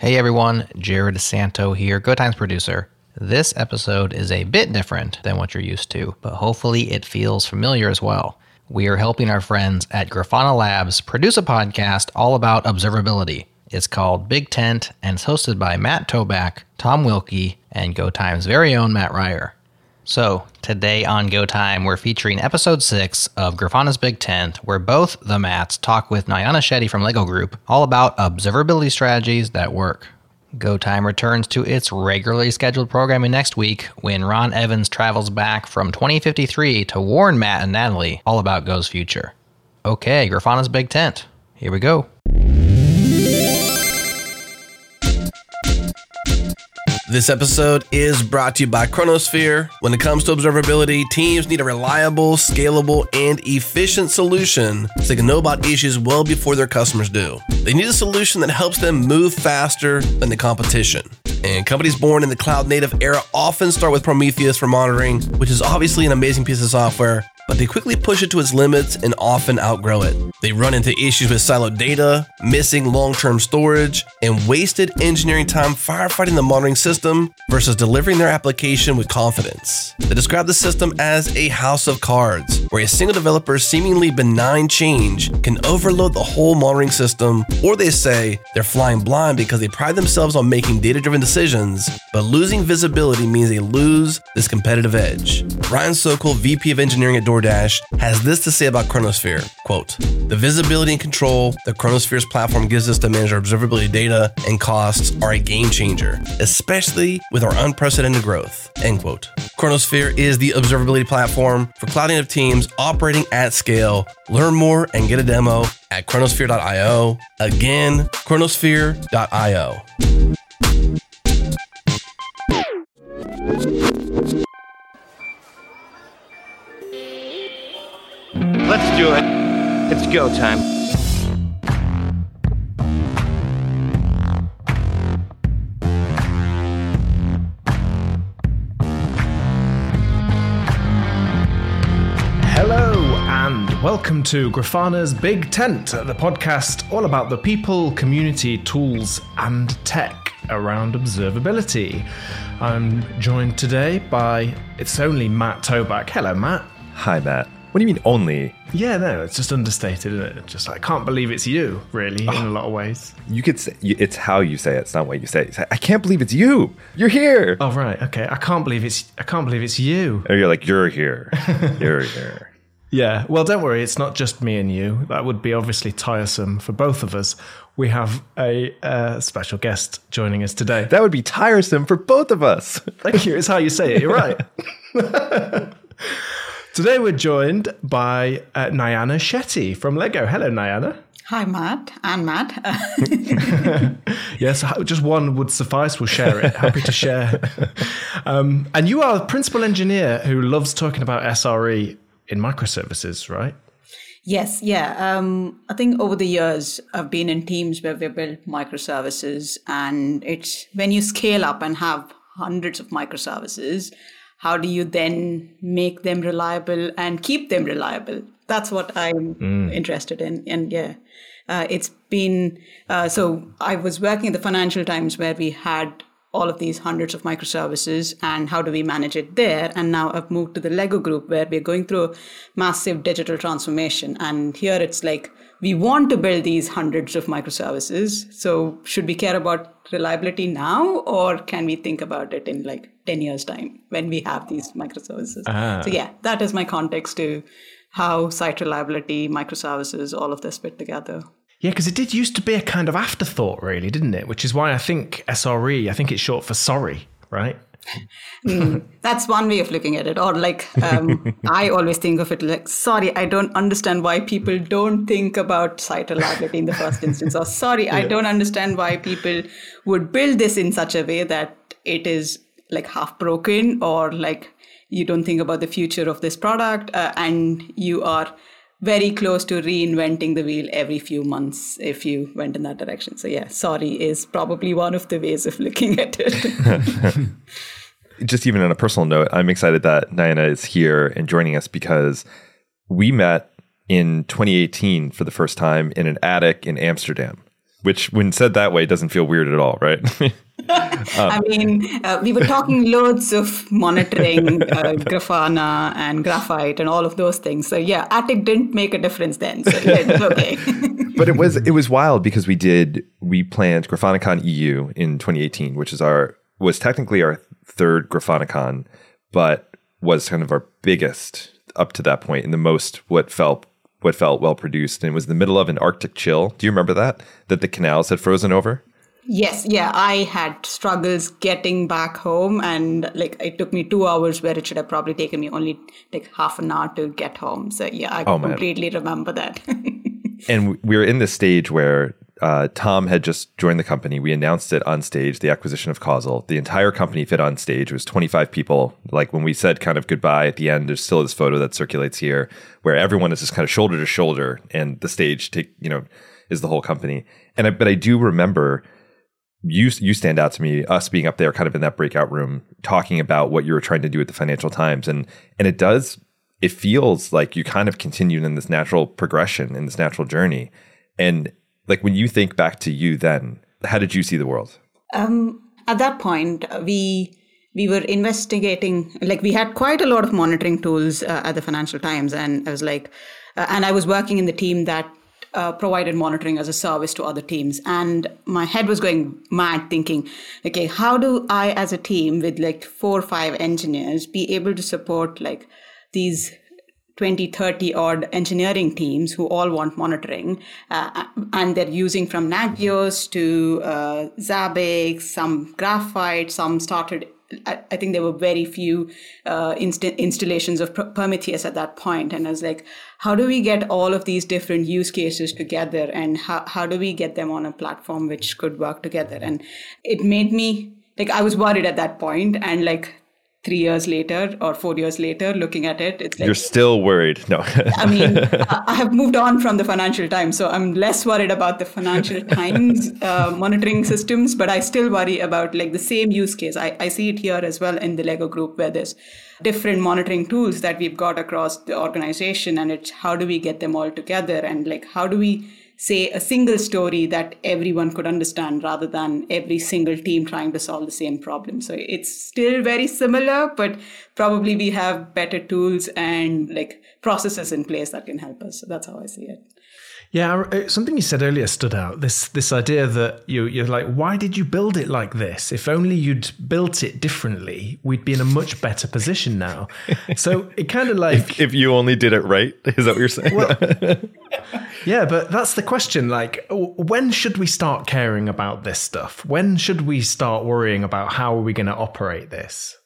Hey everyone, Jerod Santo here, Go Times producer. This episode is a bit different than what you're used to, but hopefully it feels familiar as well. We are helping our friends at Grafana Labs produce a podcast all about observability. It's called Big Tent and it's hosted by Matt Toback, Tom Wilkie, and Go Times' very own Mat Ryer. So, today on Go Time, we're featuring episode 6 of Grafana's Big Tent, where both the Mats talk with Nayana Shetty from LEGO Group all about observability strategies that work. Go Time returns to its regularly scheduled programming next week when Ron Evans travels back from 2053 to warn Matt and Natalie all about Go's future. Okay, Grafana's Big Tent. Here we go. This episode is brought to you by Chronosphere. When it comes to observability, teams need a reliable, scalable, and efficient solution so they can know about issues well before their customers do. They need a solution that helps them move faster than the competition. And companies born in the cloud native era often start with Prometheus for monitoring, which is obviously an amazing piece of software, but they quickly push it to its limits and often outgrow it. They run into issues with siloed data, missing long term storage, and wasted engineering time firefighting the monitoring system versus delivering their application with confidence. They describe the system as a house of cards, where a single developer's seemingly benign change can overload the whole monitoring system, or they say they're flying blind because they pride themselves on making data driven decisions, but losing visibility means they lose this competitive edge. Ryan Sokol, VP of Engineering at DoorDash, has this to say about Chronosphere. Quote, the visibility and control that Chronosphere's platform gives us to manage our observability data and costs are a game changer, especially with our unprecedented growth. End quote. Chronosphere is the observability platform for cloud native teams operating at scale. Learn more and get a demo at chronosphere.io. Again, chronosphere.io. Let's do it. It's go time. Hello and welcome to Grafana's Big Tent, the podcast all about the people, community, tools, and tech around observability. I'm joined today by it's only Matt Toback. Hello, Matt. Hi, Matt. What do you mean only? Yeah, no, it's just understated, isn't it? Just I can't believe it's you, really, in a lot of ways. You could say it's how you say it. It's not what you say. You say, I can't believe it's you. You're here. Oh right, okay. I can't believe it's I can't believe it's you. Or you're like, you're here. You're here. Yeah, well, don't worry. It's not just me and you. That would be obviously tiresome for both of us. We have a uh, special guest joining us today. That would be tiresome for both of us. Thank you. It's how you say it. You're right. Today we're joined by uh, Shetty from Lego. Hello, Nayana. Hi, Matt and Matt. Yes, just one would suffice. We'll share it. Happy to share. Um, and you are a principal engineer who loves talking about SRE in microservices, right? yes, yeah. Um, I think over the years, I've been in teams where we built microservices, and it's when you scale up and have hundreds of microservices, how do you then make them reliable and keep them reliable? That's what I'm interested in. And yeah, uh, it's been uh, so I was working at the Financial Times where we had all of these hundreds of microservices and how do we manage it there and now i've moved to the lego group where we're going through a massive digital transformation and here it's like we want to build these hundreds of microservices so should we care about reliability now or can we think about it in like 10 years time when we have these microservices ah. so yeah that is my context to how site reliability microservices all of this fit together Yeah, because it did used to be a kind of afterthought, really, didn't it? Which is why I think SRE, I think it's short for sorry, right? That's one way of looking at it. Or like, um, I always think of it like, sorry, I don't understand why people don't think about site reliability in the first instance. Or sorry, I don't understand why people would build this in such a way that it is like half broken or like you don't think about the future of this product uh, and you are very close to reinventing the wheel every few months if you went in that direction. So yeah, sorry is probably one of the ways of looking at it. Just even on a personal note, I'm excited that Nayana is here and joining us because we met in 2018 for the first time in an attic in Amsterdam. which, when said that way, doesn't feel weird at all, right? I mean, uh, we were talking loads of monitoring uh, Grafana and graphite and all of those things. So yeah, Attic didn't make a difference then. So yeah, it's okay. but it was it was wild because we did we planned GrafanaCon EU in 2018, which is our was technically our third GrafanaCon, but was kind of our biggest up to that point and the most what felt what felt well produced. And it was the middle of an Arctic chill. Do you remember that? That the canals had frozen over? Yes, yeah, I had struggles getting back home, and like it took me two hours where it should have probably taken me only like half an hour to get home. So yeah, I Oh, completely remember that. and we were in this stage where uh, Tom had just joined the company. We announced it on stage, the acquisition of Kausal. The entire company fit on stage. It was 25 people. Like when we said kind of goodbye at the end, there's still this photo that circulates here where everyone is just kind of shoulder to shoulder and the stage take, you know, is the whole company. And I, but I do remember you you stand out to me us being up there kind of in that breakout room talking about what you were trying to do at the financial times and and it does it feels like you kind of continued in this natural progression in this natural journey and like when you think back to you then how did you see the world um, at that point, uh, we we were investigating. Like we had quite a lot of monitoring tools uh, at the Financial Times, and I was like, uh, and I was working in the team that. Uh, provided monitoring as a service to other teams and my head was going mad thinking okay how do i as a team with like four or five engineers be able to support like these 20 30 odd engineering teams who all want monitoring uh, and they're using from nagios to uh, zabbix some graphite some started I, think there were very few uh, inst- installations of Prometheus at that point. And I was like, how do we get all of these different use cases together? And how, how do we get them on a platform which could work together? And it made me like, I was worried at that point And like, three years later or four years later looking at it it's like you're still worried. No. I mean I, have moved on from the financial times so i'm less worried about the financial times uh, monitoring systems but i still worry about like the same use case. I, I see it here as well in the lego group where there's different monitoring tools that we've got across the organization and it's how do we get them all together and like how do we say a single story that everyone could understand rather than every single team trying to solve the same problem. So it's still very similar but probably we have better tools and like processes in place that can help us. So that's how i see it yeah, uh, something you said earlier stood out. This this idea that you you're like, why did you build it like this? If only you'd built it differently, we'd be in a much better position now. So it kind of like if, if you only did it right, is that what you're saying? Well, yeah, but that's the question. Like, when should we start caring about this stuff? When should we start worrying about how are we going to operate this?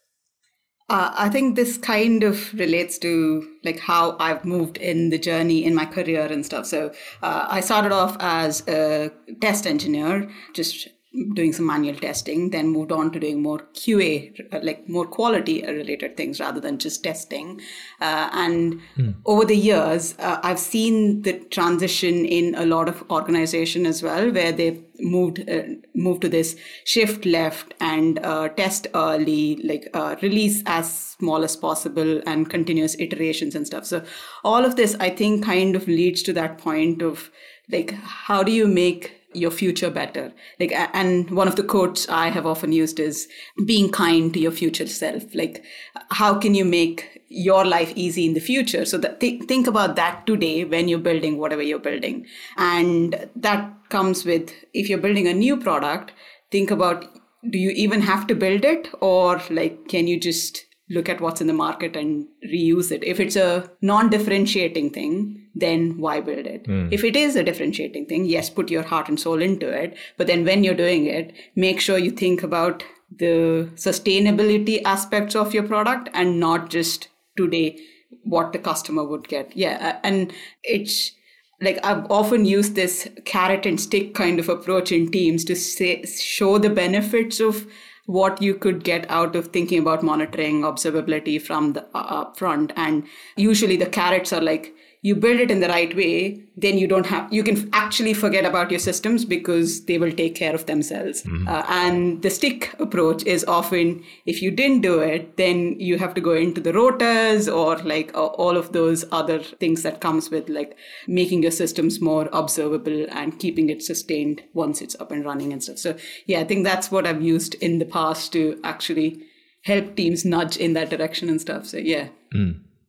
Uh, I think this kind of relates to like how I've moved in the journey in my career and stuff. So uh, I started off as a test engineer, just doing some manual testing, then moved on to doing more QA, like more quality related things rather than just testing. Uh, and hmm. over the years, uh, I've seen the transition in a lot of organization as well, where they've moved uh, moved to this shift left and uh, test early, like uh, release as small as possible and continuous iterations and stuff. So all of this, I think, kind of leads to that point of like, how do you make your future better. Like and one of the quotes i have often used is being kind to your future self. Like how can you make your life easy in the future? So that th- think about that today when you're building whatever you're building. And that comes with if you're building a new product think about do you even have to build it? Or like can you just look at what's in the market and reuse it. If it's a non differentiating thing, then why build it? Mm. If it is a differentiating thing, yes, put your heart and soul into it. But then when you're doing it, make sure you think about the sustainability aspects of your product and not just today what the customer would get. Yeah. And it's like I've often used this carrot and stick kind of approach in teams to say, show the benefits of what you could get out of thinking about monitoring observability from the uh, up front and usually the carrots are like you build it in the right way, then you don't have, you can actually forget about your systems because they will take care of themselves. Uh, and the stick approach is often, if you didn't do it, then you have to go into the rotas or like uh, all of those other things that comes with like making your systems more observable and keeping it sustained once it's up and running and stuff. So yeah, I think that's what I've used in the past to actually help teams nudge in that direction and stuff. So yeah.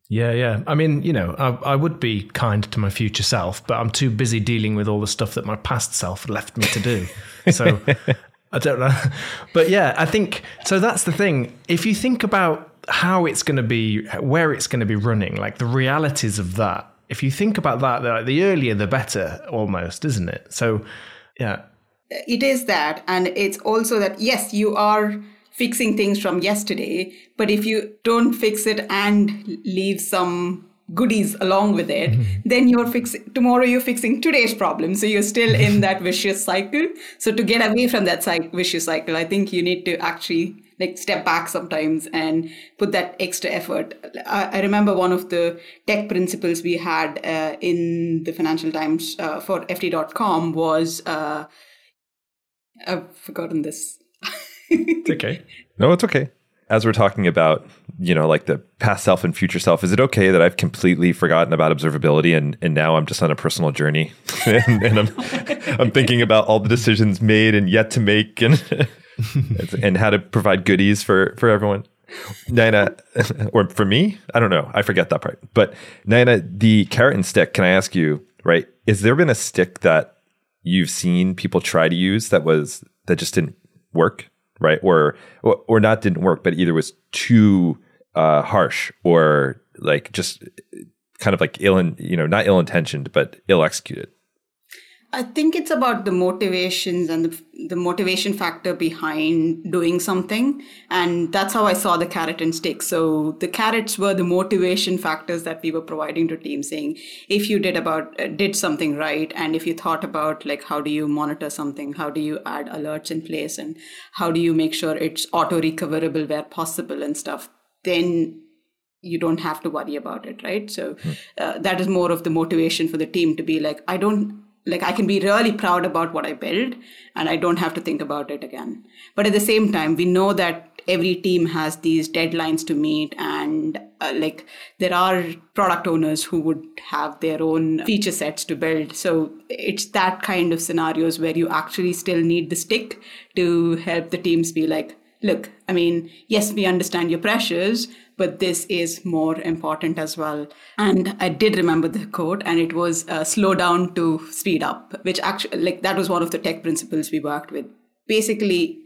Yeah, yeah. I mean, you know, I, I would be kind to my future self, but I'm too busy dealing with all the stuff that my past self left me to do. So I don't know. But yeah, I think so. That's the thing. If you think about how it's going to be, where it's going to be running, like the realities of that, if you think about that, the, the earlier the better, almost, isn't it? So, yeah. it is that and it's also that yes you are fixing things from yesterday but if you don't fix it and leave some goodies along with it then you're fixing tomorrow you're fixing today's problem. So you're still in that vicious cycle. So to get away from that cy- vicious cycle i think you need to actually like step back sometimes and put that extra effort. I, I remember one of the tech principles we had uh, in the financial times uh, for ft.com was uh, I've forgotten this. It's okay. No, it's okay. As we're talking about, you know, like the past self and future self, is it okay that I've completely forgotten about observability and, and now I'm just on a personal journey and, and I'm I'm thinking about all the decisions made and yet to make and and how to provide goodies for for everyone. Nayana, or for me, I don't know. I forget that part. But Nayana, the carrot and stick. Can I ask you, right? Is there been a stick that you've seen people try to use that was that just didn't work, right? Or or, not didn't work, but either was too uh, harsh or like just kind of like ill, you know, not ill intentioned, but ill executed. I think it's about the motivations and the, the motivation factor behind doing something. And that's how I saw the carrot and stick. So the carrots were the motivation factors that we were providing to teams saying, if you did about, uh, did something right. And if you thought about like, how do you monitor something? How do you add alerts in place? And how do you make sure it's auto recoverable where possible and stuff? Then you don't have to worry about it, right? So uh, that is more of the motivation for the team to be like, I don't like I can be really proud about what I build and I don't have to think about it again. But at the same time, we know that every team has these deadlines to meet and uh, like there are product owners who would have their own feature sets to build. So it's that kind of scenarios where you actually still need the stick to help the teams be like, look, I mean, yes, we understand your pressures, but this is more important as well. And I did remember the quote, and it was uh, slow down to speed up, which actually, like, that was one of the tech principles we worked with. Basically,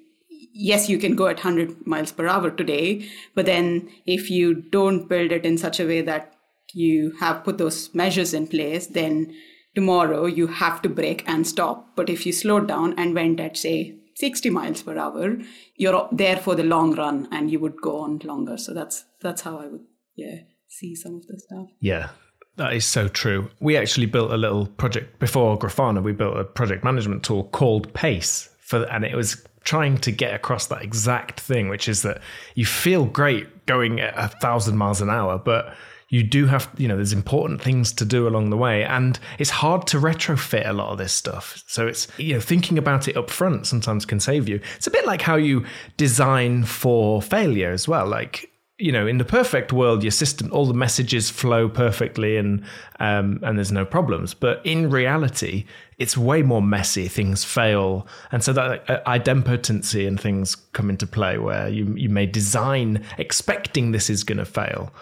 yes, you can go at 100 miles per hour today, but then if you don't build it in such a way that you have put those measures in place, then tomorrow you have to break and stop. But if you slowed down and went at, say, 60 miles per hour, you're there for the long run and you would go on longer. So that's that's how I would yeah see some of the stuff. Yeah, that is so true. We actually built a little project before Grafana. We built a project management tool called Pace for, and it was trying to get across that exact thing, which is that you feel great going at a thousand miles an hour, but you do have, you know, there's important things to do along the way, and it's hard to retrofit a lot of this stuff. So it's, you know, thinking about it up front sometimes can save you. It's a bit like how you design for failure as well. Like you know, in the perfect world, your system, all the messages flow perfectly and um, and there's no problems. But in reality, it's way more messy. Things fail, and so that uh, idempotency and things come into play, where you you may design expecting this is going to fail.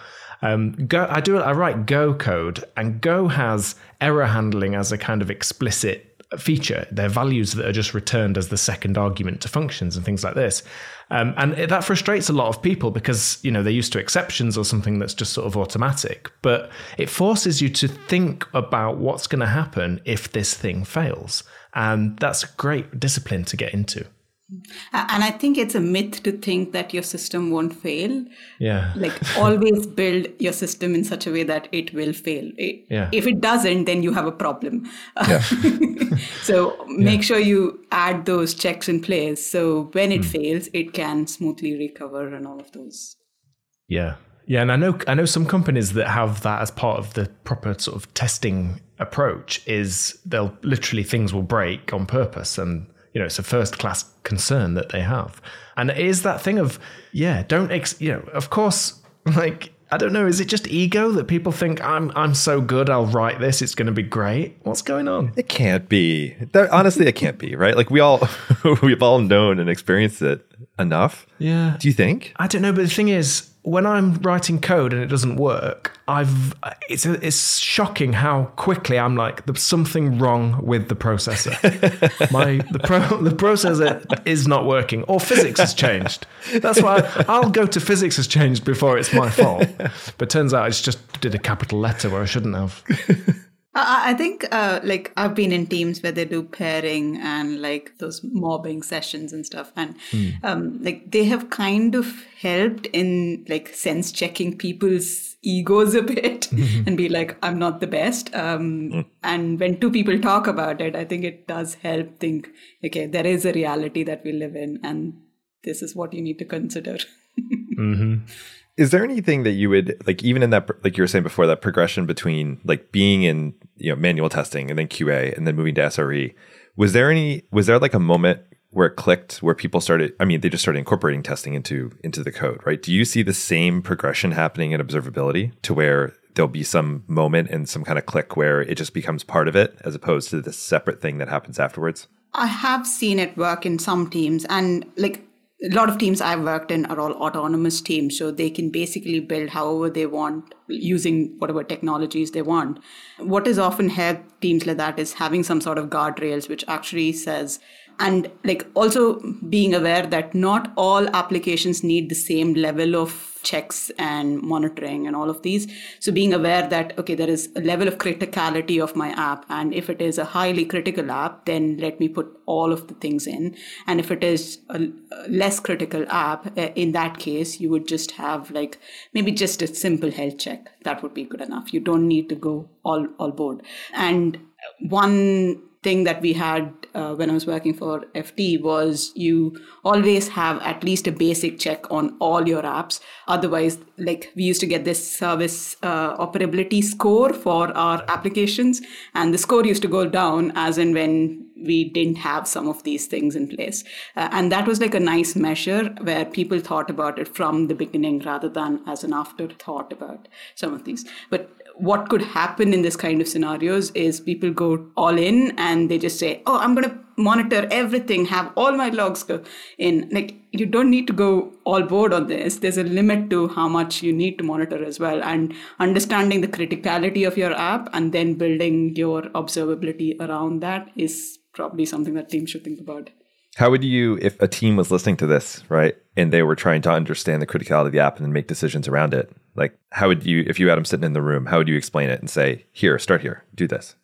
Um, Go, I do. I write Go code, and Go has error handling as a kind of explicit feature. They're values that are just returned as the second argument to functions and things like this. Um, and it, that frustrates a lot of people because you know they're used to exceptions or something that's just sort of automatic. But it forces you to think about what's going to happen if this thing fails, and that's a great discipline to get into. And I think it's a myth to think that your system won't fail. Yeah. Like always build your system in such a way that it will fail. It, Yeah. If it doesn't, then you have a problem. Yeah. so make sure you add those checks in place. So when it hmm. fails, it can smoothly recover and all of those. Yeah. Yeah, and I know I know some companies that have that as part of the proper sort of testing approach is they'll literally things will break on purpose and you know it's a first class concern that they have. And it is that thing of yeah, don't ex- you know, of course like I don't know. Is it just ego that people think I'm I'm so good? I'll write this. It's going to be great. What's going on? It can't be. That, honestly, it can't be. Right? Like we all we've all known and experienced it enough. Yeah. Do you think? I don't know, but the thing is, when I'm writing code and it doesn't work, I've it's it's shocking how quickly I'm like there's something wrong with the processor. My the pro, the processor is not working or physics has changed. That's why I'll go to physics has changed before it's my fault. But turns out I just did a capital letter where I shouldn't have. I I think uh, like I've been in teams where they do pairing and like those mobbing sessions and stuff, and um, like they have kind of helped in like sense checking people's egos a bit and be like, I'm not the best. Um, And when two people talk about it, I think it does help think, okay, there is a reality that we live in, and this is what you need to consider. Is there anything that you would like, even in that, like you were saying before, that progression between like being in you know manual testing and then QA and then moving to SRE? Was there any? Was there like a moment where it clicked, where people started? I mean, they just started incorporating testing into into the code, right? Do you see the same progression happening in observability to where there'll be some moment and some kind of click where it just becomes part of it as opposed to this separate thing that happens afterwards? I have seen it work in some teams, and like a lot of teams I've worked in are all autonomous teams, so they can basically build however they want using whatever technologies they want. What has often helped teams like that is having some sort of guardrails, which actually says, and like also being aware that not all applications need the same level of checks and monitoring and all of these. So being aware that, okay, there is a level of criticality of my app. And if it is a highly critical app, then let me put all of the things in. And if it is a less critical app, uh, in that case, you would just have like maybe just a simple health check. That would be good enough. You don't need to go all, all board. And one thing that we had uh, when I was working for FT was you always have at least a basic check on all your apps. Otherwise, like we used to get this service uh, operability score for our applications, and the score used to go down as in when we didn't have some of these things in place. Uh, and that was like a nice measure where people thought about it from the beginning rather than as an afterthought about some of these. But what could happen in this kind of scenarios is people go all in and they just say, "Oh, I'm going to monitor everything, have all my logs go in." Like you don't need to go all board on this. There's a limit to how much you need to monitor as well, and understanding the criticality of your app and then building your observability around that is probably something that teams should think about. How would you, if a team was listening to this, right, and they were trying to understand the criticality of the app and then make decisions around it, like how would you, if you had them sitting in the room, how would you explain it and say, here, start here, do this?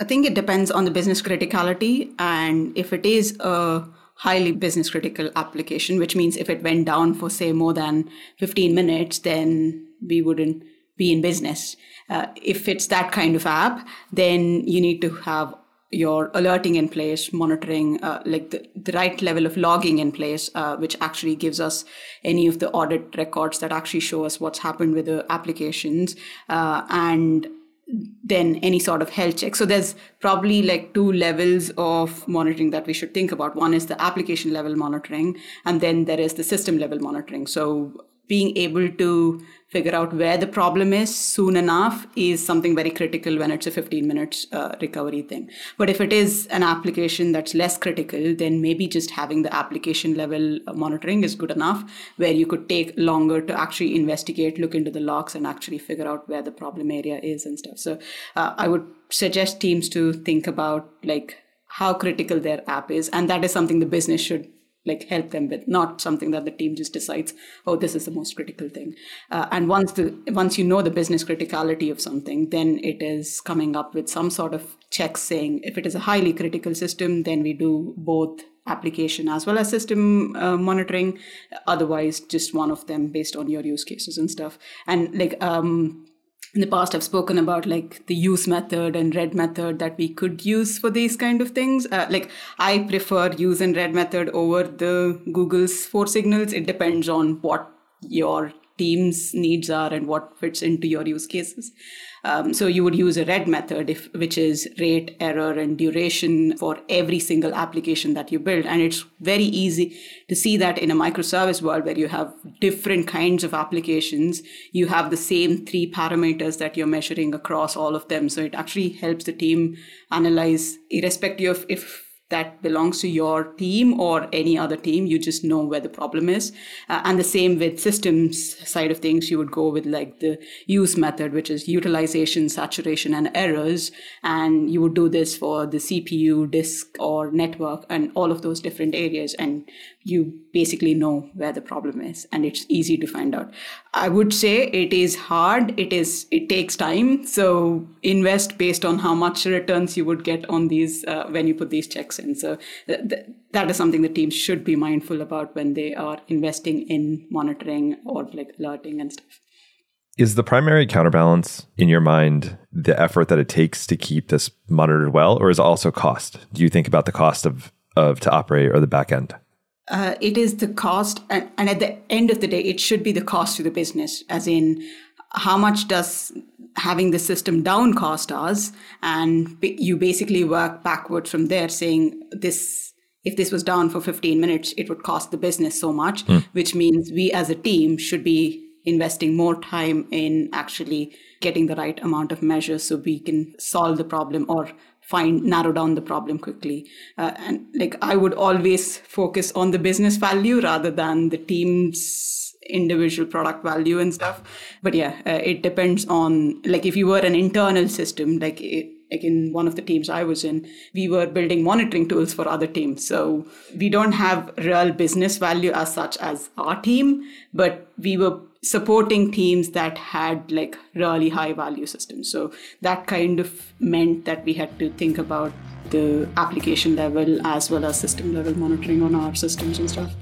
I think it depends on the business criticality. And if it is a highly business critical application, which means if it went down for, say, more than 15 minutes, then we wouldn't be in business. Uh, if it's that kind of app, then you need to have your alerting in place, monitoring, uh, like the, the right level of logging in place, uh, which actually gives us any of the audit records that actually show us what's happened with the applications. Uh, and then any sort of health check. So there's probably like two levels of monitoring that we should think about. One is the application level monitoring, and then there is the system level monitoring. So being able to figure out where the problem is soon enough is something very critical when it's a 15 minutes uh, recovery thing. But if it is an application that's less critical, then maybe just having the application level monitoring is good enough, where you could take longer to actually investigate, look into the logs, and actually figure out where the problem area is and stuff. So uh, I would suggest teams to think about like how critical their app is, and that is something the business should like help them with not something that the team just decides oh this is the most critical thing. Uh, and once the once you know the business criticality of something then it is coming up with some sort of check saying if it is a highly critical system then we do both application as well as system uh, monitoring. Otherwise just one of them based on your use cases and stuff. And like um in the past i've spoken about like the use method and red method that we could use for these kind of things uh, like i prefer use and red method over the google's four signals it depends on what your team's needs are and what fits into your use cases. Um, so you would use a red method, if, which is rate, error, and duration for every single application that you build. And it's very easy to see that in a microservice world where you have different kinds of applications, you have the same three parameters that you're measuring across all of them. So it actually helps the team analyze, irrespective of if that belongs to your team or any other team. You just know where the problem is. Uh, and the same with systems side of things, you would go with like the use method, which is utilization, saturation, and errors. And you would do this for the CPU, disk, or network, and all of those different areas. And you basically know where the problem is and it's easy to find out. I would say it is hard. It is it takes time. So invest based on how much returns you would get on these uh, when you put these checks in. So th- th- that is something the teams should be mindful about when they are investing in monitoring or like alerting and stuff. Is the primary counterbalance in your mind the effort that it takes to keep this monitored well or is it also cost? Do you think about the cost of of to operate or the back end uh, it is the cost, and, and at the end of the day, it should be the cost to the business, as in how much does having the system down cost us, and you basically work backwards from there, saying this. If this was down for 15 minutes, it would cost the business so much, mm. which means we as a team should be investing more time in actually getting the right amount of measures so we can solve the problem or find narrow down the problem quickly uh, and like i would always focus on the business value rather than the team's individual product value and stuff but yeah uh, it depends on like if you were an internal system like it, like in one of the teams I was in, we were building monitoring tools for other teams. So we don't have real business value as such as our team, but we were supporting teams that had like really high value systems. So that kind of meant that we had to think about the application level as well as system level monitoring on our systems and stuff.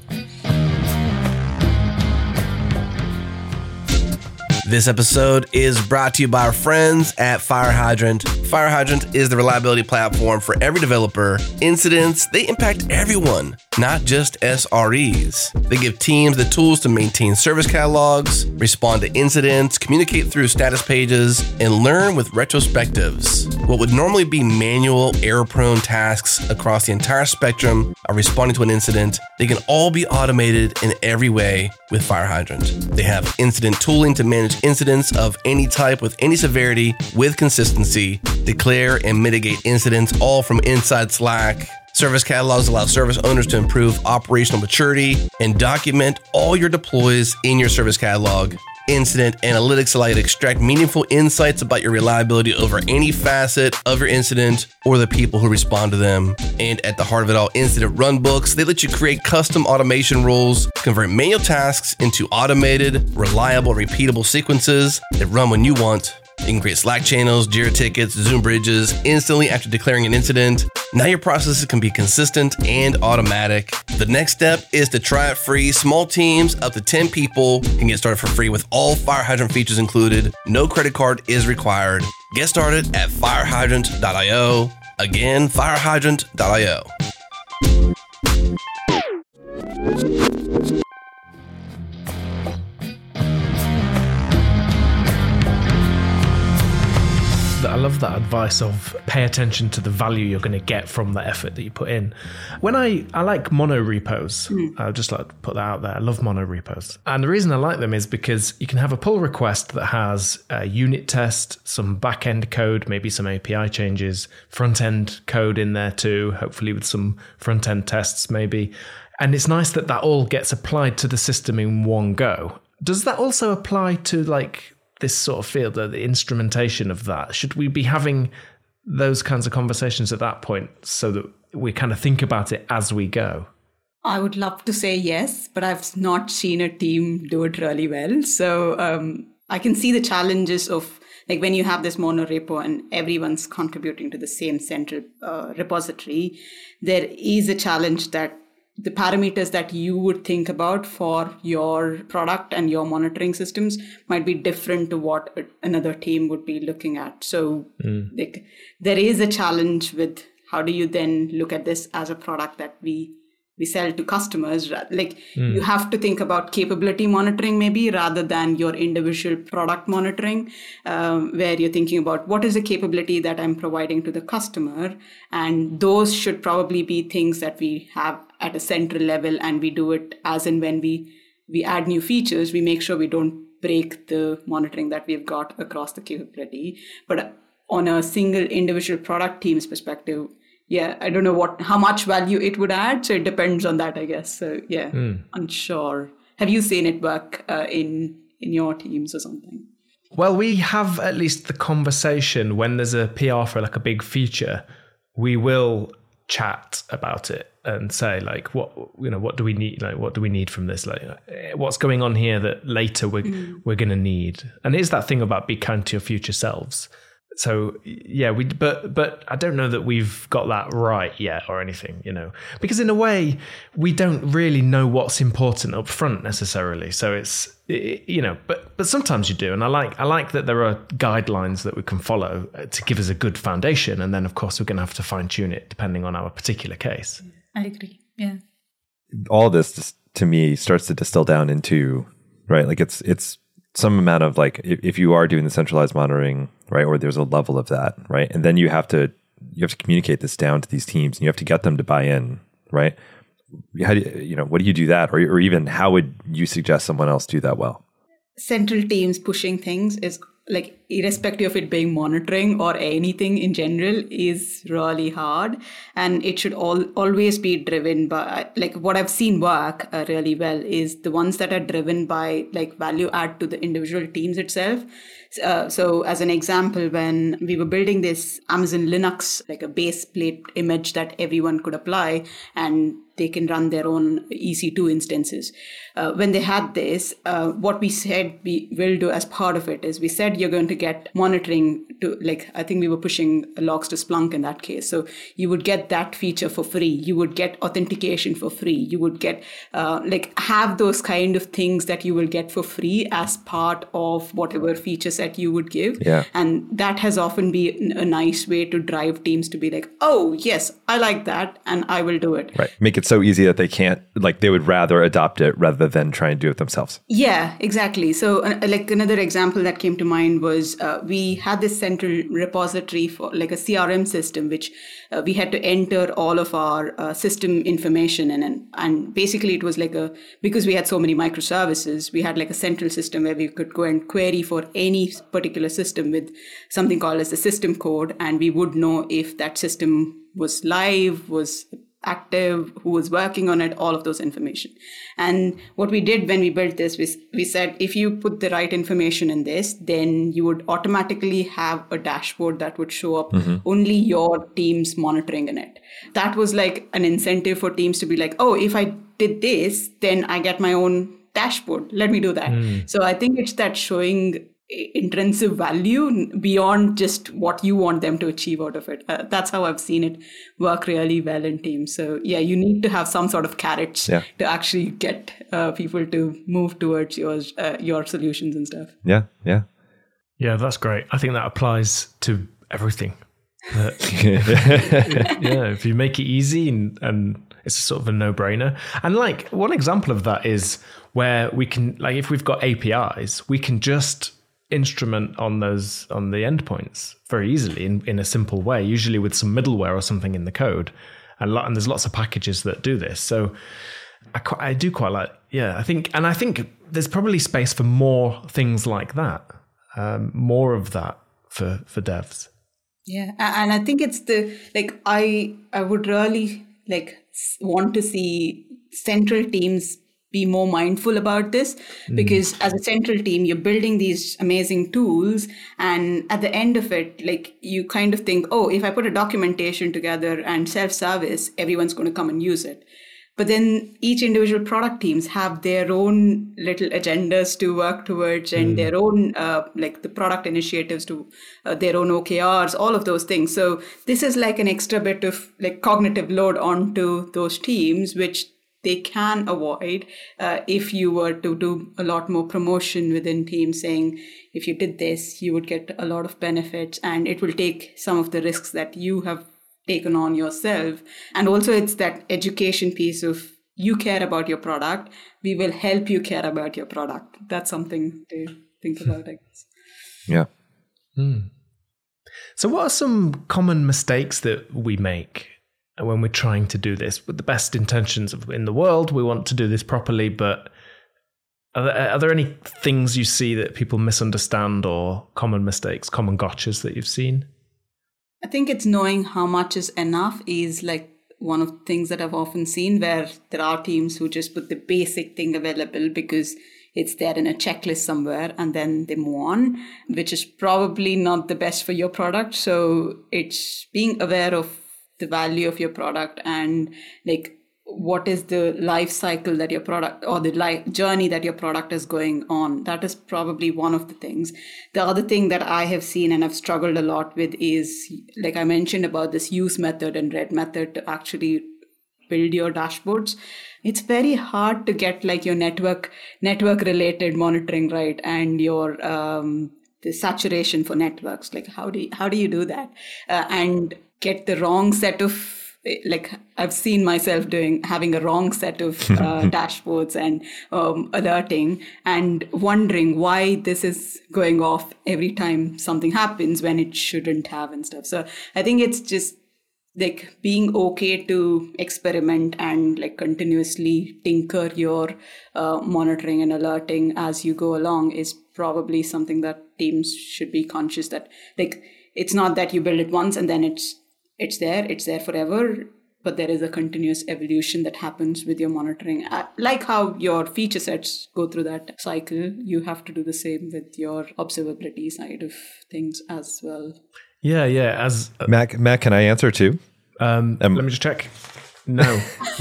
This episode is brought to you by our friends at FireHydrant. Fire Hydrant is the reliability platform for every developer. Incidents, they impact everyone, not just SREs. They give teams the tools to maintain service catalogs, respond to incidents, communicate through status pages, and learn with retrospectives. What would normally be manual, error prone tasks across the entire spectrum of responding to an incident, they can all be automated in every way with FireHydrant. They have incident tooling to manage incidents of any type with any severity with consistency, declare and mitigate incidents all from inside Slack. Service catalogs allow service owners to improve operational maturity and document all your deploys in your service catalog incident analytics allow you to extract meaningful insights about your reliability over any facet of your incident or the people who respond to them. And at the heart of it all, incident runbooks. They let you create custom automation rules, convert manual tasks into automated, reliable, repeatable sequences that run when you want you can create Slack channels, Jira tickets, Zoom bridges instantly after declaring an incident. Now your processes can be consistent and automatic. The next step is to try it free. Small teams up to 10 people can get started for free with all fire hydrant features included. No credit card is required. Get started at firehydrant.io. Again, firehydrant.io. I love that advice of pay attention to the value you're going to get from the effort that you put in. When I, I like mono repos, mm. I just like to put that out there. I love mono repos. And the reason I like them is because you can have a pull request that has a unit test, some back end code, maybe some API changes, front end code in there too, hopefully with some front end tests maybe. And it's nice that that all gets applied to the system in one go. Does that also apply to like this sort of field, the, the instrumentation of that? Should we be having those kinds of conversations at that point so that we kind of think about it as we go? I would love to say yes, but I've not seen a team do it really well. So um, I can see the challenges of like when you have this mono repo and everyone's contributing to the same central uh, repository, there is a challenge that the parameters that you would think about for your product and your monitoring systems might be different to what another team would be looking at so mm. like there is a challenge with how do you then look at this as a product that we we sell to customers like mm. you have to think about capability monitoring maybe rather than your individual product monitoring um, where you're thinking about what is the capability that i'm providing to the customer and those should probably be things that we have at a central level and we do it as and when we we add new features we make sure we don't break the monitoring that we've got across the capability but on a single individual product team's perspective yeah, I don't know what how much value it would add. So it depends on that, I guess. So yeah, mm. unsure. Have you seen it work uh, in in your teams or something? Well, we have at least the conversation when there's a PR for like a big feature. We will chat about it and say like what you know what do we need like what do we need from this? Like what's going on here that later we're mm. we're going to need? And it's that thing about be kind to your future selves. So yeah we but but i don't know that we've got that right yet or anything you know because in a way we don't really know what's important up front necessarily. So it's you know but but sometimes you do and i like i like that there are guidelines that we can follow uh, to give us a good foundation and then of course we're going to have to fine tune it depending on our particular case. I agree yeah. All this just, to me starts to distill down into right like it's it's some amount of like if, if you are doing the centralized monitoring right or there's a level of that right and then you have to you have to communicate this down to these teams and you have to get them to buy in right? How do you, you know what do you do that? Or, or even how would you suggest someone else do that well central teams pushing things is like irrespective of it being monitoring or anything in general is really hard and it should all always be driven by like what i've seen work uh, really well is the ones that are driven by like value add to the individual teams itself uh, so as an example when we were building this amazon linux like a base plate image that everyone could apply and they can run their own EC2 instances. Uh, when they had this, uh, what we said we will do as part of it is we said you're going to get monitoring to like I think we were pushing logs to Splunk in that case. So you would get that feature for free. You would get authentication for free. You would get uh, like have those kind of things that you will get for free as part of whatever feature set you would give. Yeah. And that has often been a nice way to drive teams to be like, oh yes, I like that, and I will do it. Right. Make it so easy that they can't like they would rather adopt it rather than try and do it themselves. Yeah exactly. So uh, like another example that came to mind was uh, we had this central repository for like a crm system which uh, we had to enter all of our uh, system information in and, and basically it was like a because we had so many microservices we had like a central system where we could go and query for any particular system with something called as the system code and we would know if that system was live was active, who was working on it, all of those information. And what we did when we built this, we, we said if you put the right information in this, then you would automatically have a dashboard that would show up mm-hmm. only your team's monitoring in it. That was like an incentive for teams to be like, oh, if I did this, then I get my own dashboard. Let me do that. Mm. So I think it's that showing intrinsic value beyond just what you want them to achieve out of it. Uh, that's how I've seen it work really well in teams. So yeah, you need to have some sort of carrots yeah. to actually get uh, people to move towards your uh, your solutions and stuff. Yeah, yeah, yeah. That's great. I think that applies to everything. yeah, if you make it easy and, and it's sort of a no-brainer. And like one example of that is where we can like if we've got APIs, we can just instrument on those on the endpoints very easily in, in a simple way, usually with some middleware or something in the code. And, lot, and there's lots of packages that do this. So I, quite, I do quite like, yeah, I think, and I think there's probably space for more things like that, um, more of that for for devs. Yeah, and I think it's the like I I would really like want to see central teams be more mindful about this mm. because as a central team you're building these amazing tools and at the end of it like you kind of think oh if i put a documentation together and self service everyone's going to come and use it but then each individual product teams have their own little agendas to work towards and mm. their own uh, like the product initiatives to uh, their own okrs all of those things so this is like an extra bit of like cognitive load onto those teams which they can avoid uh, if you were to do a lot more promotion within teams saying if you did this you would get a lot of benefits and it will take some of the risks that you have taken on yourself. And also, it's that education piece of you care about your product, we will help you care about your product. That's something to think about, I guess. Yeah. So, what are some common mistakes that we make when we're trying to do this with the best intentions of, in the world? We want to do this properly, but are there, are there any things you see that people misunderstand or common mistakes, common gotchas that you've seen? I think it's knowing how much is enough is like one of the things that I've often seen where there are teams who just put the basic thing available because it's there in a checklist somewhere and then they move on, which is probably not the best for your product. So it's being aware of the value of your product and like what is the life cycle that your product or the life journey that your product is going on. That is probably one of the things. The other thing that i have seen and i've struggled a lot with is like i mentioned about this use method and red method to actually build your dashboards. It's very hard to get like your network network related monitoring right and your um, the saturation for networks. Like how do you, how do you do that? Uh, and get the wrong set of like I've seen myself doing having a wrong set of uh, dashboards and um, alerting and wondering why this is going off every time something happens when it shouldn't have and stuff. So I think it's just like being okay to experiment and like continuously tinker your uh, monitoring and alerting as you go along is probably something that teams should be conscious that like it's not that you build it once and then it's it's there it's there forever but there is a continuous evolution that happens with your monitoring Uh, like how your feature sets go through that cycle you have to do the same with your observability side of things as well Yeah, yeah. As Mac, Mac, can I answer too? um, Um, let me just check. No,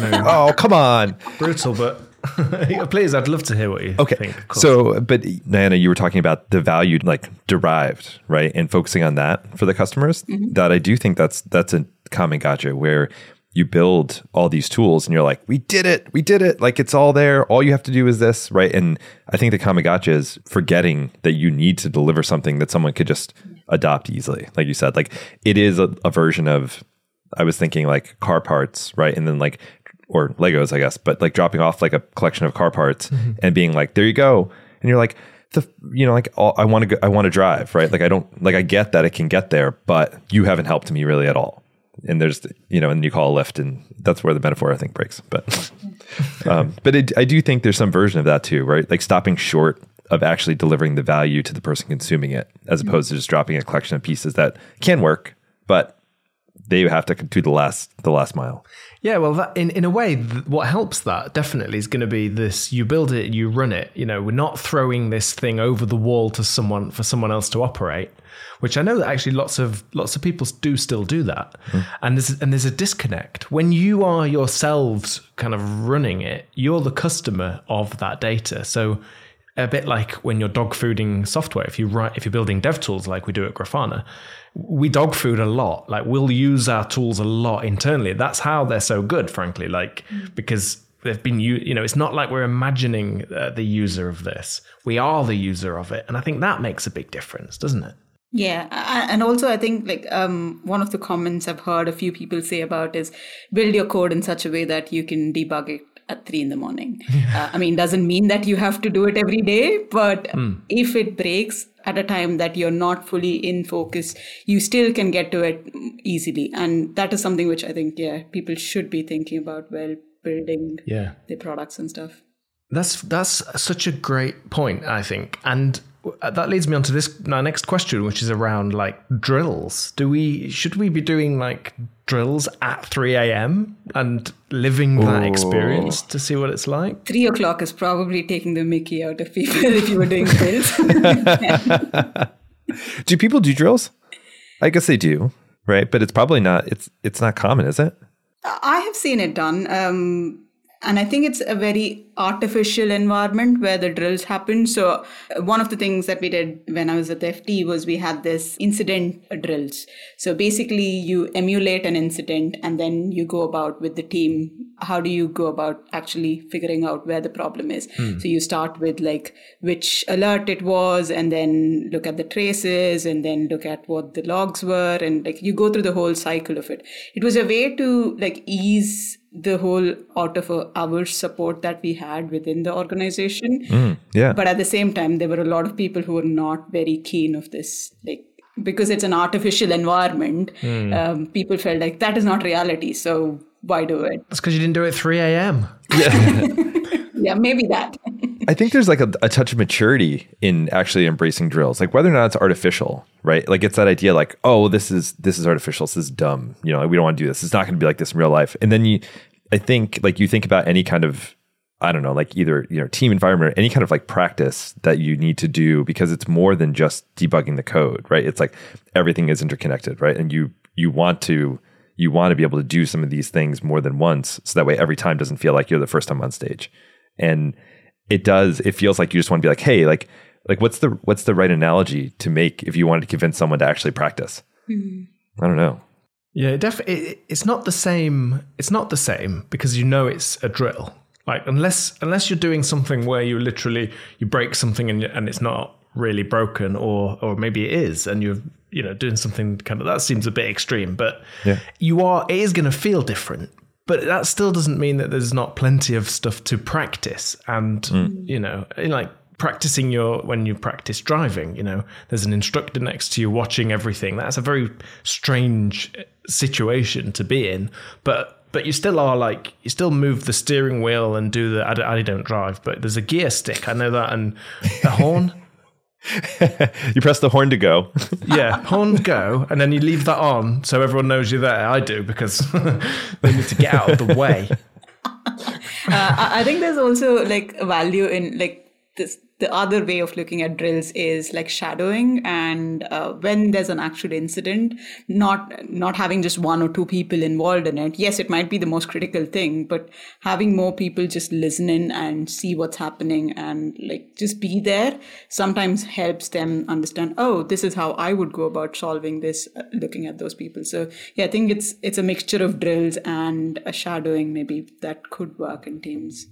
no, Oh, come on. brutal, but please, I'd love to hear what you Okay. think. of course. So, but Nayana, you were talking about the value like derived, right? And focusing on that for the customers. Mm-hmm. That I do think that's that's a common gotcha where you build all these tools and you're like, we did it, we did it. Like it's all there. All you have to do is this, right? And I think the common gotcha is forgetting that you need to deliver something that someone could just adopt easily. Like you said, like it is a, a version of I was thinking like car parts, right? And then like or Legos, I guess, but like dropping off like a collection of car parts and being like, there you go. And you're like, the you know, like all, I want to go, I want to drive, right? Like I don't like I get that it can get there, but you haven't helped me really at all. And there's you know, and you call a Lyft, and that's where the metaphor I think breaks. But um, but it, I do think there's some version of that too, right? Like stopping short of actually delivering the value to the person consuming it, as opposed to just dropping a collection of pieces that can work, but they have to do the last the last mile. Yeah, well, that, in in a way, th- what helps that definitely is going to be this: you build it, you run it. You know, we're not throwing this thing over the wall to someone for someone else to operate, which I know that actually lots of lots of people do still do that, mm-hmm. and there's and there's a disconnect when you are yourselves kind of running it. You're the customer of that data, so a bit like when you're dog fooding software. If you write, if you're building dev tools like we do at Grafana, we dog food a lot. Like we'll use our tools a lot internally. That's how they're so good, frankly. Like because they've been, u- you know, it's not like we're imagining uh, the user of this. We are the user of it, and I think that makes a big difference, doesn't it? Yeah, and also I think like um, one of the comments I've heard a few people say about is build your code in such a way that you can debug it at three in the morning. Uh, I mean, doesn't mean that you have to do it every day, but if it breaks at a time that you're not fully in focus, you still can get to it easily, and that is something which I think yeah people should be thinking about while building Yeah. their products and stuff. That's that's such a great point, I think, and that leads me on to this my next question, which is around like drills. Do we should we be doing like drills at three a.m. and living that experience to see what it's like? Three o'clock is probably taking the Mickey out of people if you were doing drills. Do people do drills? I guess they do, right? But it's probably not. It's it's not common, is it? I have seen it done. Um, and I think it's a very artificial environment where the drills happen. So one of the things that we did when I was at the FT was we had this incident drills. So basically you emulate an incident and then you go about with the team. How do you go about actually figuring out where the problem is? Hmm. So you start with like which alert it was and then look at the traces and then look at what the logs were and like you go through the whole cycle of it. It was a way to like ease the whole out of our support that we had within the organization. yeah. But at the same time, there were a lot of people who were not very keen of this, like because it's an artificial environment. Um, people felt like that is not reality, so why do it? That's because you didn't do it at 3 a.m. Yeah, maybe that. I think there's like a, a touch of maturity in actually embracing drills, like whether or not it's artificial, right? Like it's that idea, like, oh, this is this is artificial, this is dumb, you know, we don't want to do this. It's not going to be like this in real life. And then you, I think, like you think about any kind of, I don't know, like either you know team environment, or any kind of like practice that you need to do because it's more than just debugging the code, right? It's like everything is interconnected, right? And you you want to you want to be able to do some of these things more than once, so that way every time doesn't feel like you're the first time on stage, and it does it feels like you just want to be like hey like like what's the what's the right analogy to make if you wanted to convince someone to actually practice hmm. i don't know Yeah, definitely. It, it's not the same. It's not the same because you know it's a drill. Like unless unless you're doing something where you literally you break something and and it's not really broken, or or maybe it is, and you're you know doing something kind of that seems a bit extreme. But Yeah. you are. It is going to feel different. But that still doesn't mean that there's not plenty of stuff to practice, and hmm. you know, like practicing your when you practice driving you know there's an instructor next to you watching everything. That's a very strange uh, situation to be in. But but you still are like you still move the steering wheel and do the I don't, I don't drive but there's a gear stick. I know that and a horn you press the horn to go. Yeah. Horn go and then you leave that on so everyone knows you're there. I do because they need to get out of the way. Uh, I I think there's also like value in like this. The other way of looking at drills is like shadowing, and uh, when there's an actual incident, not not having just one or two people involved in it. Yes, it might be the most critical thing, but having more people just listen in and see what's happening and like just be there sometimes helps them understand. Oh, this is how I would go about solving this. Uh, looking at those people, so yeah, I think it's it's a mixture of drills and a shadowing maybe that could work in teams.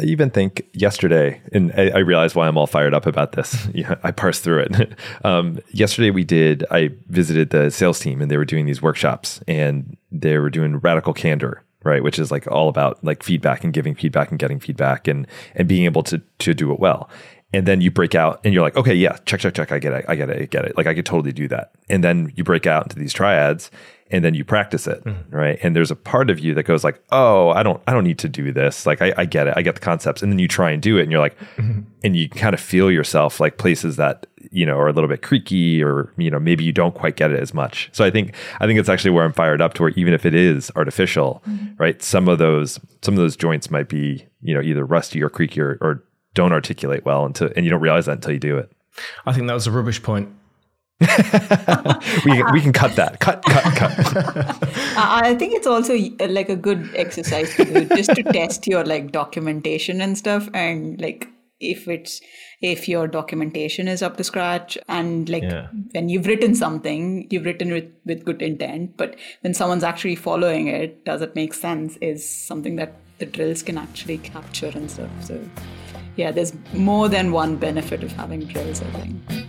I even think yesterday, and I, I realize why I'm all fired up about this. yeah, I parsed through it. um, yesterday, we did. I visited the sales team, and they were doing these workshops, and they were doing radical candor, right, which is like all about like feedback and giving feedback and getting feedback and and being able to to do it well. And then you break out, and you're like, okay, yeah, check, check, check. I get it. I get it. I get it. Like I could totally do that. And then you break out into these triads, and then you practice it mm-hmm. right? And there's a part of you that goes like oh i don't i don't need to do this. Like I, I get it. I get the concepts. And then you try and do it and you're like mm-hmm. and you kind of feel yourself like places that you know are a little bit creaky or you know maybe you don't quite get it as much. So i think i think it's actually where i'm fired up to where even if it is artificial mm-hmm. right some of those some of those joints might be you know either rusty or creaky or, or don't articulate well until and you don't realize that until you do it. I think that was a rubbish point we, can- we can cut that. Cut cut cut. I I think it's also uh, like a good exercise to do just to test your like documentation and stuff. And like if it's if your documentation is up to scratch and like Yeah. when you've written something you've written with with good intent but when someone's actually following it does it make sense is something that the drills can actually capture and stuff. So yeah there's more than one benefit of having drills i think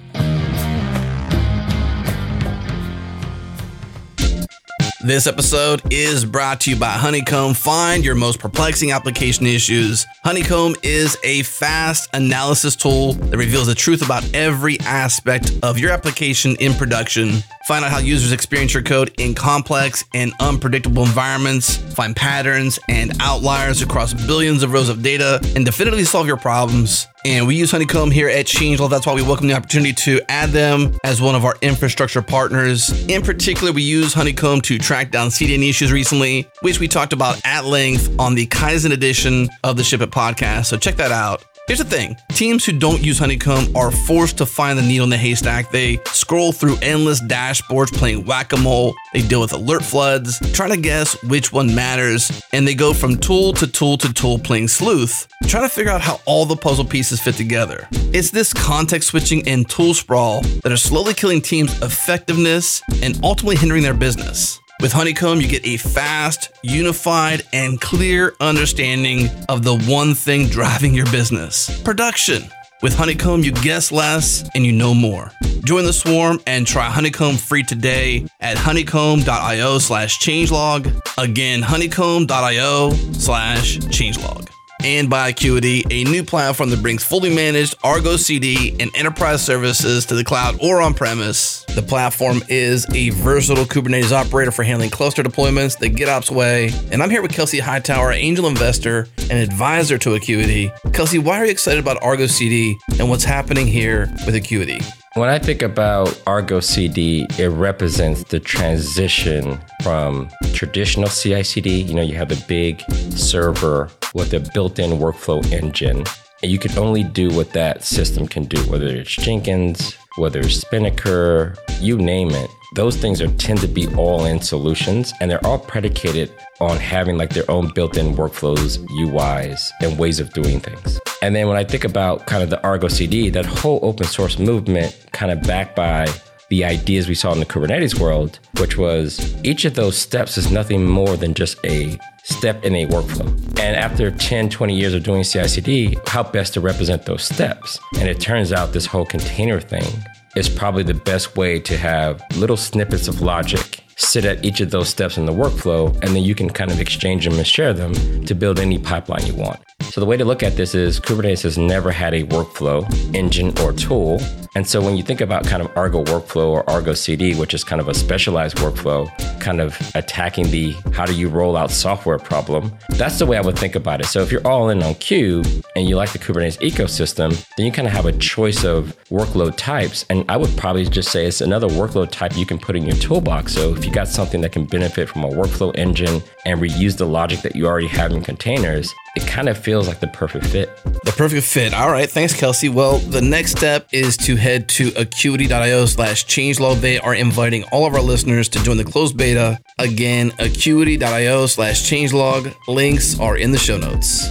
This episode is brought to you by Honeycomb. Find your most perplexing application issues. Honeycomb is a fast analysis tool that reveals the truth about every aspect of your application in production. Find out how users experience your code in complex and unpredictable environments. Find patterns and outliers across billions of rows of data and definitively solve your problems. And we use Honeycomb here at Changelog. That's why we welcome the opportunity to add them as one of our infrastructure partners. In particular, we use Honeycomb to track down CDN issues recently, which we talked about at length on the Kaizen edition of the Ship It podcast. So check that out. Here's the thing teams who don't use Honeycomb are forced to find the needle in the haystack. They scroll through endless dashboards playing whack a mole, they deal with alert floods, trying to guess which one matters, and they go from tool to tool to tool playing sleuth, trying to figure out how all the puzzle pieces fit together. It's this context switching and tool sprawl that are slowly killing teams' effectiveness and ultimately hindering their business. With Honeycomb, you get a fast, unified, and clear understanding of the one thing driving your business production. With Honeycomb, you guess less and you know more. Join the swarm and try Honeycomb free today at honeycomb.io slash changelog. Again, honeycomb.io slash changelog and by Akuity, a new platform that brings fully managed Argo CD and enterprise services to the cloud or on premise. The platform is a versatile Kubernetes operator for handling cluster deployments the GitOps way. And I'm here with Kelsey Hightower, angel investor and advisor to Akuity. Kelsey, why are you excited about Argo CD and what's happening here with Akuity? When I think about Argo CD, it represents the transition from traditional CI CD. You know, you have the big server with a built in workflow engine, and you can only do what that system can do, whether it's Jenkins, whether it's Spinnaker, you name it. Those things are tend to be all-in solutions, and they're all predicated on having like their own built-in workflows, UIs, and ways of doing things. And then when I think about kind of the Argo CD, that whole open source movement, kind of backed by the ideas we saw in the Kubernetes world, which was each of those steps is nothing more than just a step in a workflow. And after 10, 20 years of doing CI CD, how best to represent those steps? And it turns out this whole container thing is probably the best way to have little snippets of logic sit at each of those steps in the workflow, and then you can kind of exchange them and share them to build any pipeline you want. So the way to look at this is Kubernetes has never had a workflow engine or tool. And so when you think about kind of Argo workflow or Argo CD, which is kind of a specialized workflow, kind of attacking the how do you roll out software problem, that's the way I would think about it. So if you're all in on Kube and you like the Kubernetes ecosystem, then you kind of have a choice of workload types. And I would probably just say it's another workload type you can put in your toolbox. So if you got something that can benefit from a workflow engine and reuse the logic that you already have in containers, it kind of feels like the perfect fit. The perfect fit. All right. Thanks, Kelsey. Well, the next step is to head to akuity.io slash changelog. They are inviting all of our listeners to join the closed beta. Again, akuity.io slash changelog. Links are in the show notes.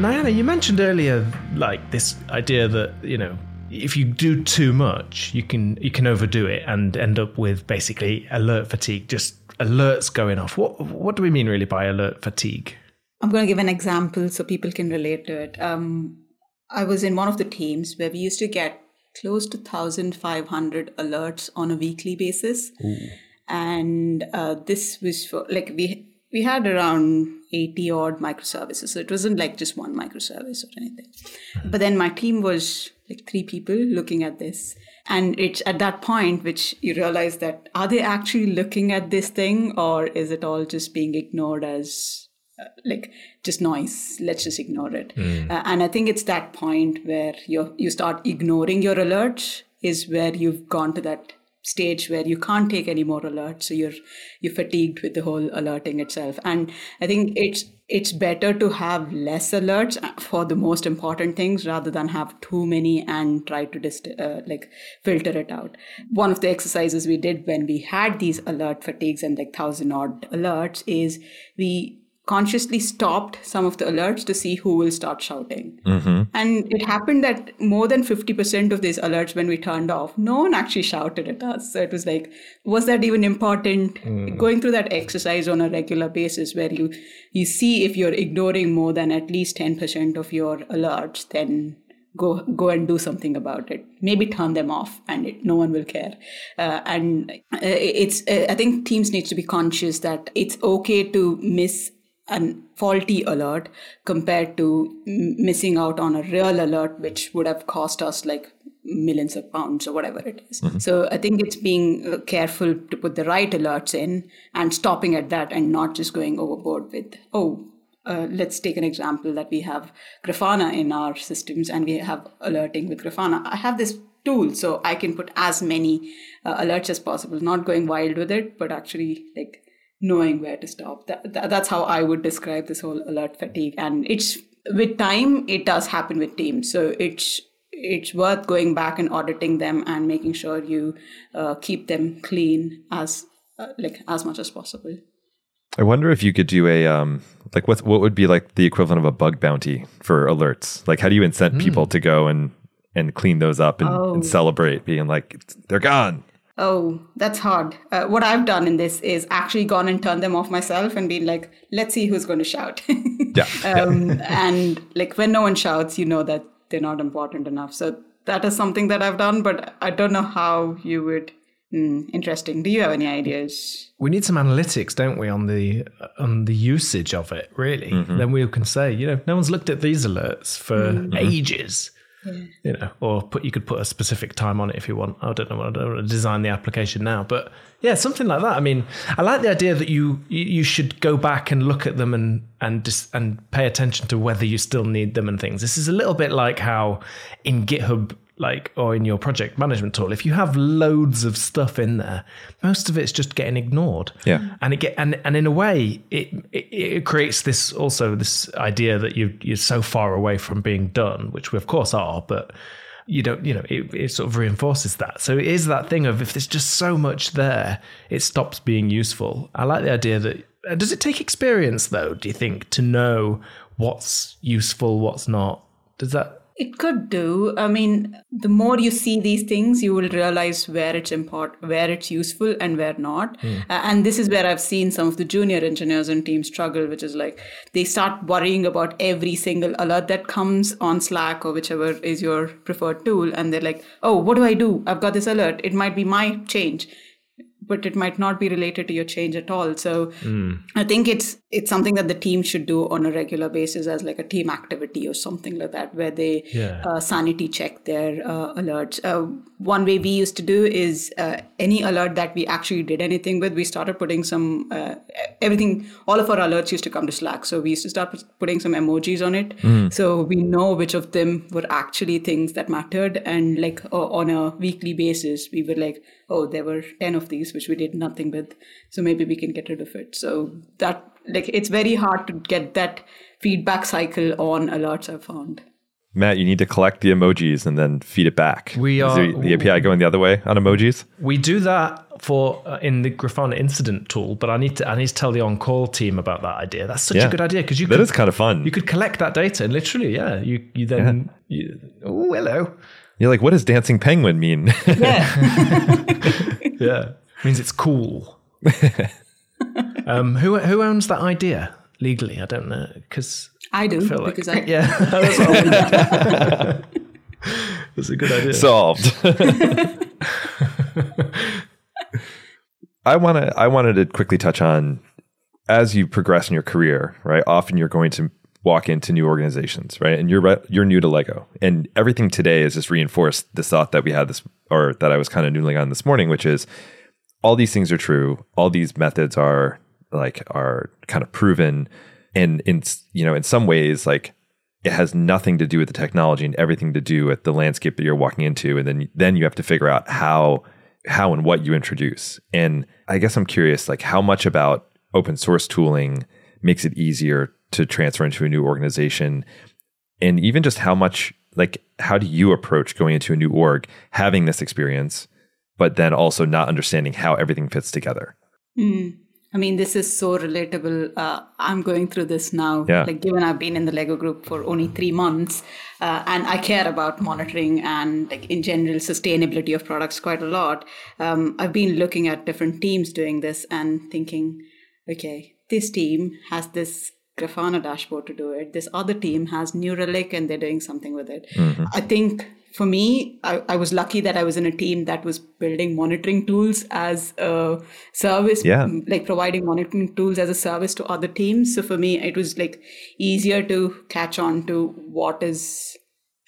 Nayana, you mentioned earlier, like this idea that you know, if you do too much, you can you can overdo it and end up with basically alert fatigue, just alerts going off. What what do we mean really by alert fatigue? I'm going to give an example so people can relate to it. Um, I was in one of the teams where we used to get close to 1,500 alerts on a weekly basis, Ooh. and uh, this was for like we we had around 80 odd microservices. So it wasn't like just one microservice or anything. But then my team was like three people looking at this. And it's at that point which you realize that are they actually looking at this thing or is it all just being ignored as uh, like just noise let's just ignore it mm. uh, and i think it's that point where you you start ignoring your alerts is where you've gone to that stage where you can't take any more alerts so you're you're fatigued with the whole alerting itself. And i think it's it's better to have less alerts for the most important things rather than have too many and try to dist- uh, like filter it out. One of the exercises we did when we had these alert fatigues and like thousand odd alerts is we consciously stopped some of the alerts to see who will start shouting. Mm-hmm. And it happened that more than 50% of these alerts, when we turned off, no one actually shouted at us. So it was like, was that even important? Mm. Going through that exercise on a regular basis where you, you see if you're ignoring more than at least 10% of your alerts, then go go and do something about it maybe turn them off and it, no one will care uh, and uh, it's uh, i think teams need to be conscious that it's okay to miss a faulty alert compared to missing out on a real alert, which would have cost us like millions of pounds or whatever it is. Mm-hmm. So I think it's being uh, careful to put the right alerts in and stopping at that and not just going overboard with, oh, uh, let's take an example that we have Grafana in our systems and we have alerting with Grafana. I have this tool so i can put as many uh, alerts as possible not going wild with it but actually like knowing where to stop that, that, that's how i would describe this whole alert fatigue and it's with time it does happen with teams so it's it's worth going back and auditing them and making sure you uh, keep them clean as uh, like as much as possible I wonder if you could do a um like what what would be like the equivalent of a bug bounty for alerts? Like how do you incent people to go and and clean those up and, Oh. and celebrate being like they're gone? Oh, that's hard. Uh, what I've done in this is actually gone and turned them off myself and been like, let's see who's going to shout. Yeah. um, and like when no one shouts, you know that they're not important enough. So that is something that I've done, but I don't know how you would. Hmm, interesting. Do you have any ideas? We need some analytics, don't we, on the on the usage of it? Really, then we can say, you know, no one's looked at these alerts for ages. You know, or put you could put a specific time on it if you want. I don't know. I don't want to design the application now, but yeah, something like that. I mean, I like the idea that you you should go back and look at them and and just and pay attention to whether you still need them and things. This is a little bit like how in GitHub like or in your project management tool if you have loads of stuff in there most of it's just getting ignored. Yeah. and it get and and in a way it it, it creates this also this idea that you you're so far away from being done which we of course are but you don't you know it, it sort of reinforces that. So it is that thing of if there's just so much there it stops being useful. I like the idea that uh, does it take experience though do you think to know what's useful what's not? Does that It could do. I mean, the more you see these things, you will realize where it's important, where it's useful, and where not. Uh, and this is where I've seen some of the junior engineers and teams struggle, which is like they start worrying about every single alert that comes on Slack or whichever is your preferred tool, and they're like, "Oh, what do I do? I've got this alert. It might be my change." But it might not be related to your change at all. So I think it's it's something that the team should do on a regular basis as like a team activity or something like that, where they Yeah. uh, sanity check their uh, alerts. Uh, one way we used to do is uh, any alert that we actually did anything with, we started putting some uh, everything. All of our alerts used to come to Slack, so we used to start putting some emojis on it, so we know which of them were actually things that mattered. And like uh, on a weekly basis, we were like, oh, there were ten of these which we did nothing with, so maybe we can get rid of it. So that like it's very hard to get that feedback cycle on alerts. I've found. Matt, you need to collect the emojis and then feed it back. We Is are- the, the API going the other way on emojis? We do that for uh, in the Grafana incident tool, but I need to I need to tell the on-call team about that idea. That's such Yeah. a good idea because you That could, is kind of fun. you could collect that data and literally, yeah, you you then you, oh hello, You're like, what does dancing penguin mean? Yeah. yeah, means it's cool. um, who who owns that idea legally? I don't know because I do feel like because I yeah, that's, what That's a good idea. Solved. I want to. I wanted to quickly touch on as you progress in your career. Right, often you're going to walk into new organizations, right, and you're re- you're new to Lego, and everything today is just reinforced this thought that we had this, or that I was kind of noodling on this morning, which is all these things are true. All these methods are like are kind of proven, and in you know in some ways like it has nothing to do with the technology and everything to do with the landscape that you're walking into. And then then you have to figure out how how and what you introduce. And i guess i'm curious like how much about open source tooling makes it easier to transfer into a new organization and even just how much like how do you approach going into a new org having this experience but then also not understanding how everything fits together I mean, this is so relatable. Uh, I'm going through this now. Yeah. Like, given I've been in the Lego group for only three months, uh, and I care about monitoring and, like, in general, sustainability of products quite a lot. Um, I've been looking at different teams doing this and thinking, okay, this team has this Grafana dashboard to do it. This other team has New Relic and they're doing something with it. Mm-hmm. I think for me, I, I was lucky that I was in a team that was building monitoring tools as a service, Yeah. like providing monitoring tools as a service to other teams. So for me, it was like easier to catch on to what is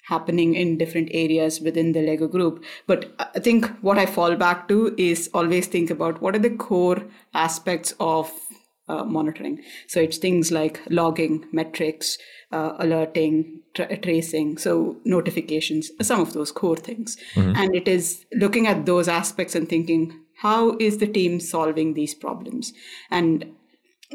happening in different areas within the Lego group. But I think what I fall back to is always think about what are the core aspects of uh, monitoring. So it's things like logging, metrics, uh, alerting, tra- tracing, so notifications, some of those core things. And it is looking at those aspects and thinking, how is the team solving these problems? And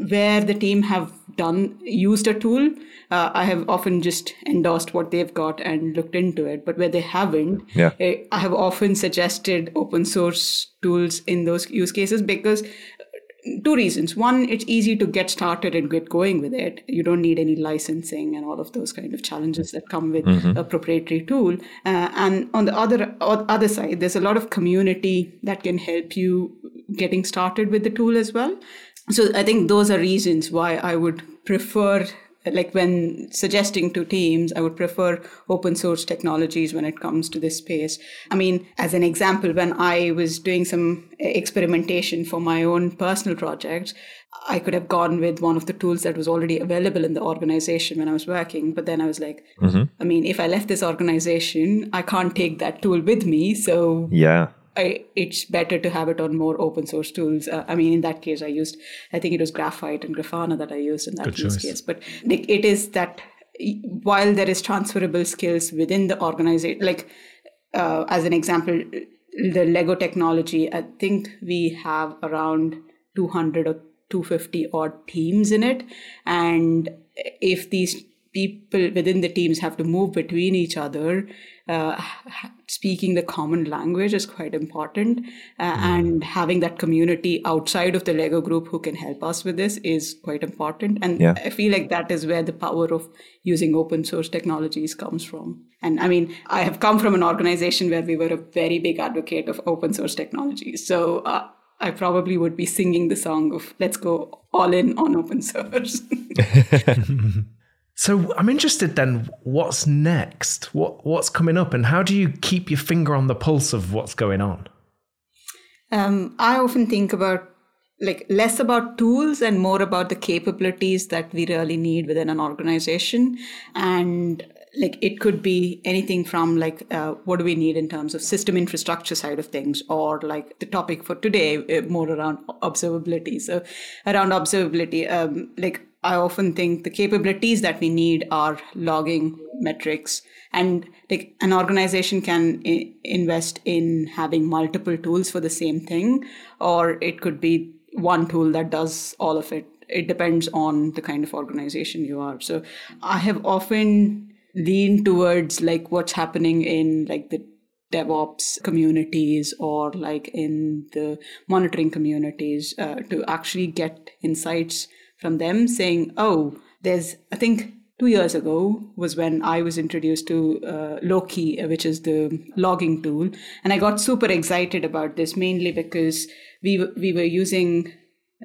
where the team have done used a tool uh, i have often just endorsed what they've got and looked into it but where they haven't Yeah. eh, i have often suggested open source tools in those use cases because two reasons. One it's easy to get started and get going with it. You don't need any licensing and all of those kind of challenges that come with a proprietary tool. Uh, and on the other other side there's a lot of community that can help you getting started with the tool as well. So i think those are reasons why i would prefer like when suggesting to teams i would prefer open source technologies when it comes to this space i mean as an example when i was doing some uh, experimentation for my own personal project, i could have gone with one of the tools that was already available in the organization when i was working but then i was like mm-hmm. i mean if i left this organization i can't take that tool with me so Yeah. I, it's better to have it on more open source tools. Uh, I mean, in that case, I used, I think it was Graphite and Grafana that I used in that Good use choice. case. But like, it is that while there is transferable skills within the organization, like uh, as an example, the Lego technology, I think we have around 200 or 250 odd teams in it. And if these people within the teams have to move between each other, uh, speaking the common language is quite important. Uh, And having that community outside of the Lego group who can help us with this is quite important. And Yeah. I feel like that is where the power of using open source technologies comes from. And I mean, I have come from an organization where we were a very big advocate of open source technologies. So uh, I probably would be singing the song of let's go all in on open source. So I'm interested then, what's next? What what's coming up, and how do you keep your finger on the pulse of what's going on? Um, I often think about like less about tools and more about the capabilities that we really need within an organization and like it could be anything from like uh, what do we need in terms of system infrastructure side of things or like the topic for today uh, more around observability so around observability um, like i often think the capabilities that we need are logging metrics. And like an organization can I- invest in having multiple tools for the same thing or it could be one tool that does all of it. It depends on the kind of organization you are. So i have often leaned towards like what's happening in like the DevOps communities or like in the monitoring communities uh, to actually get insights from them saying, oh, there's, I think two years ago was when I was introduced to uh, Loki, uh, which is the logging tool. And I got super excited about this mainly because we, we were using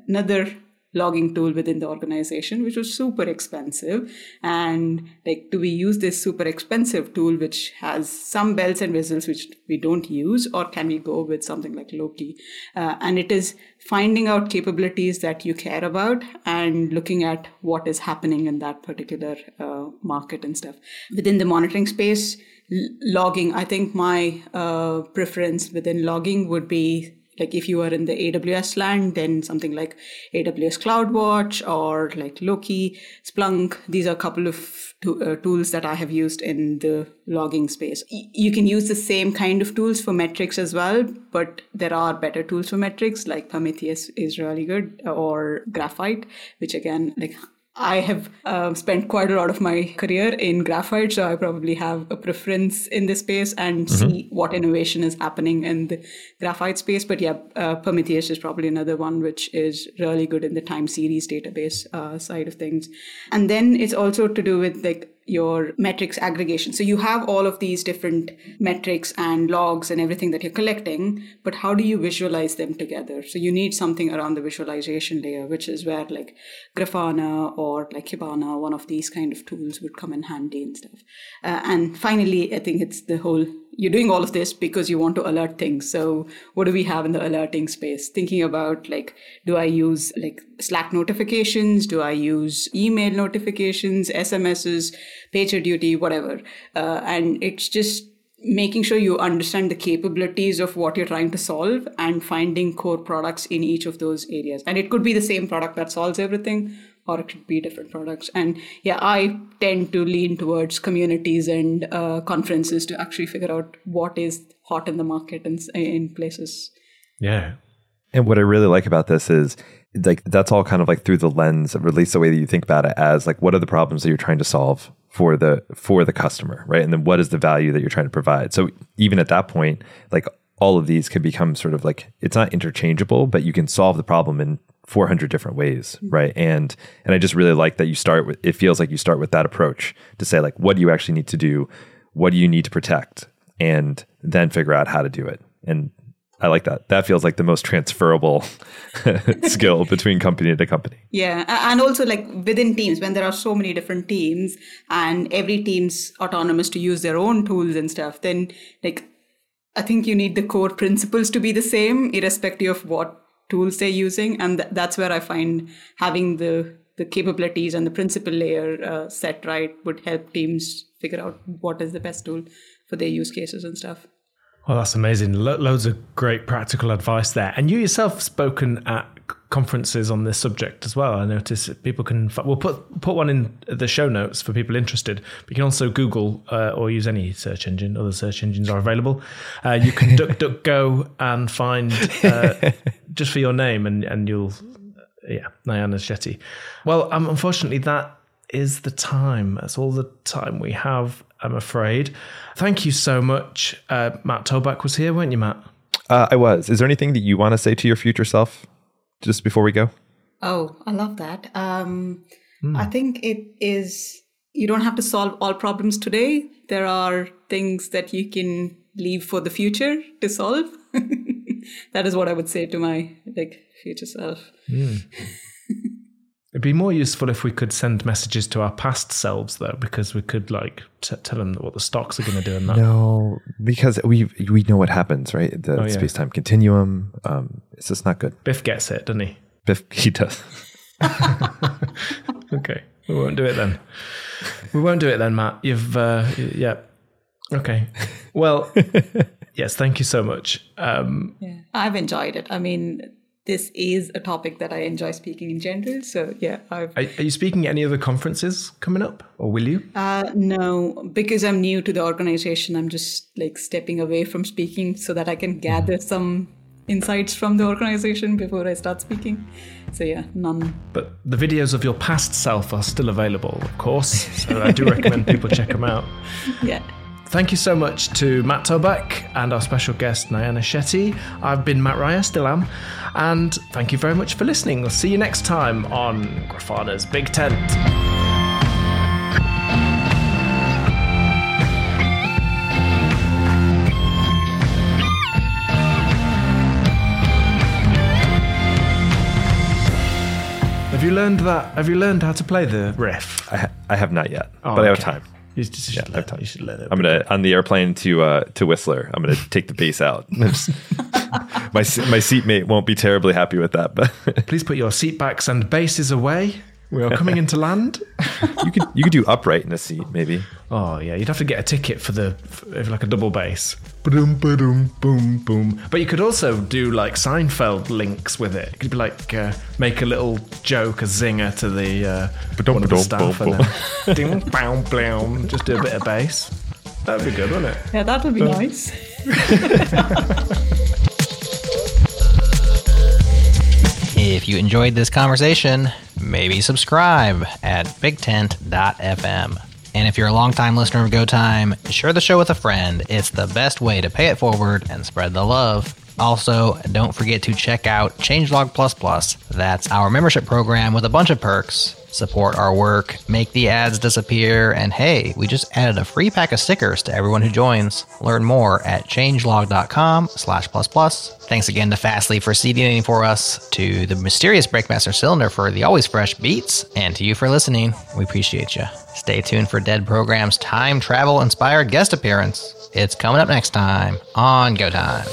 another logging tool within the organization which was super expensive. And like do we use this super expensive tool which has some bells and whistles which we don't use or can we go with something like loki? Uh, and it is finding out capabilities that you care about and looking at what is happening in that particular uh, market and stuff. Within the monitoring space l- logging i think my uh, preference within logging would be like if you are in the AWS land, then something like AWS CloudWatch or like Loki, Splunk. These are a couple of to, uh, tools that I have used in the logging space. Y- you can use the same kind of tools for metrics as well, but there are better tools for metrics like Prometheus is really good or Graphite, which again, like I have uh, spent quite a lot of my career in graphite, so I probably have a preference in this space and see what innovation is happening in the graphite space. But yeah, uh, Prometheus is probably another one which is really good in the time series database uh, side of things. And then it's also to do with like your metrics aggregation. So you have all of these different metrics and logs and everything that you're collecting, but how do you visualize them together? So you need something around the visualization layer, which is where like Grafana or like Kibana, one of these kind of tools would come in handy and stuff. Uh, and finally, I think it's the whole you're doing all of this because you want to alert things. So what do we have in the alerting space? Thinking about like, do I use like Slack notifications? Do I use email notifications, SMSs, pager duty, whatever? Uh, and it's just making sure you understand the capabilities of what you're trying to solve and finding core products in each of those areas. And it could be the same product that solves everything, or it could be different products. And yeah, I tend to lean towards communities and uh, conferences to actually figure out what is hot in the market and in places. Yeah. And what I really like about this is like that's all kind of like through the lens of at least the way that you think about it as like what are the problems that you're trying to solve for the for the customer, right? And then what is the value that you're trying to provide? So even at that point, like all of these can become sort of like it's not interchangeable, but you can solve the problem in 400 different ways, mm-hmm. right? And and I just really like that you start with it feels like you start with that approach to say like what do you actually need to do? What do you need to protect? And then figure out how to do it. And I like that. That feels like the most transferable skill between company to company. Yeah. And also, like within teams, when there are so many different teams and every team's autonomous to use their own tools and stuff, then like I think you need the core principles to be the same, irrespective of what tools they're using. And th- that's where I find having the the capabilities and the principle layer uh, set right would help teams figure out what is the best tool for their use cases and stuff. Well, that's amazing. Lo- loads of great practical advice there. And you yourself spoken at conferences on this subject as well. I notice people can. We'll put put one in the show notes for people interested. But you can also Google uh, or use any search engine. Other search engines are available. Uh, you can duck duck go and find uh, just for your name, and and you'll yeah, Nayana Shetty. Well, um, unfortunately, that is the time. That's all the time we have I'm afraid. Thank you so much. Uh, Matt Toback was here, weren't you, Matt? Uh, I was. Is there anything that you want to say to your future self just before we go? Oh, I love that. Um, mm. I think it is, you don't have to solve all problems today. There are things that you can leave for the future to solve. that is what I would say to my like future self. Mm. It'd be more useful if we could send messages to our past selves, though, because we could like t- tell them what the stocks are going to do. And that. No, because we we know what happens, right? The oh, yeah. space time continuum. Um, it's just not good. Biff gets it, doesn't he? Biff, he does. okay, we won't do it then. We won't do it then, Matt. You've uh, yeah. Okay. Well, yes. Thank you so much. Um, yeah, I've enjoyed it. I mean this is a topic that I enjoy speaking in general. So yeah, I've, are, are you speaking at any other conferences coming up, or will you? Uh, no, because I'm new to the organization. I'm just like stepping away from speaking so that I can gather mm. some insights from the organization before I start speaking. So yeah, none. But the videos of your past self are still available, of course. So I do recommend people check them out. Yeah. Thank you so much to Matt Toback and our special guest, Nayana Shetty. I've been Mat Ryer, still am. And thank you very much for listening. We'll see you next time on Grafana's Big Tent. Have you learned that? Have you learned how to play the riff? I, ha- I have not yet, oh, but okay. I have time. You, just, you, should yeah, let, you should let it. I'm gonna on the airplane to uh, to Whistler. I'm gonna take the bass out. my my seatmate won't be terribly happy with that, but please put your seatbacks and bases away. We are coming into land. you could you could do upright in a seat, maybe. Oh yeah, you'd have to get a ticket for the for like a double bass. Boom, boom, boom, boom. But you could also do like Seinfeld links with it. You could be like uh, make a little joke, a zinger to the uh, one of the staff, and then ding, bow, blow, just do a bit of bass. That'd be good, wouldn't it? Yeah, that would be nice. If you enjoyed this conversation, maybe subscribe at bigtent.fm. And if you're a longtime listener of Go Time, share the show with a friend. It's the best way to pay it forward and spread the love. Also, don't forget to check out Changelog Plus Plus. That's our membership program with a bunch of perks support our work, make the ads disappear, and hey, we just added a free pack of stickers to everyone who joins. Learn more at changelog.com slash plus plus. Thanks again to Fastly for CDNing for us, to the mysterious Breakmaster Cylinder for the always fresh beats, and to you for listening. We appreciate you. Stay tuned for Dead Program's time travel inspired guest appearance. It's coming up next time on Go Time.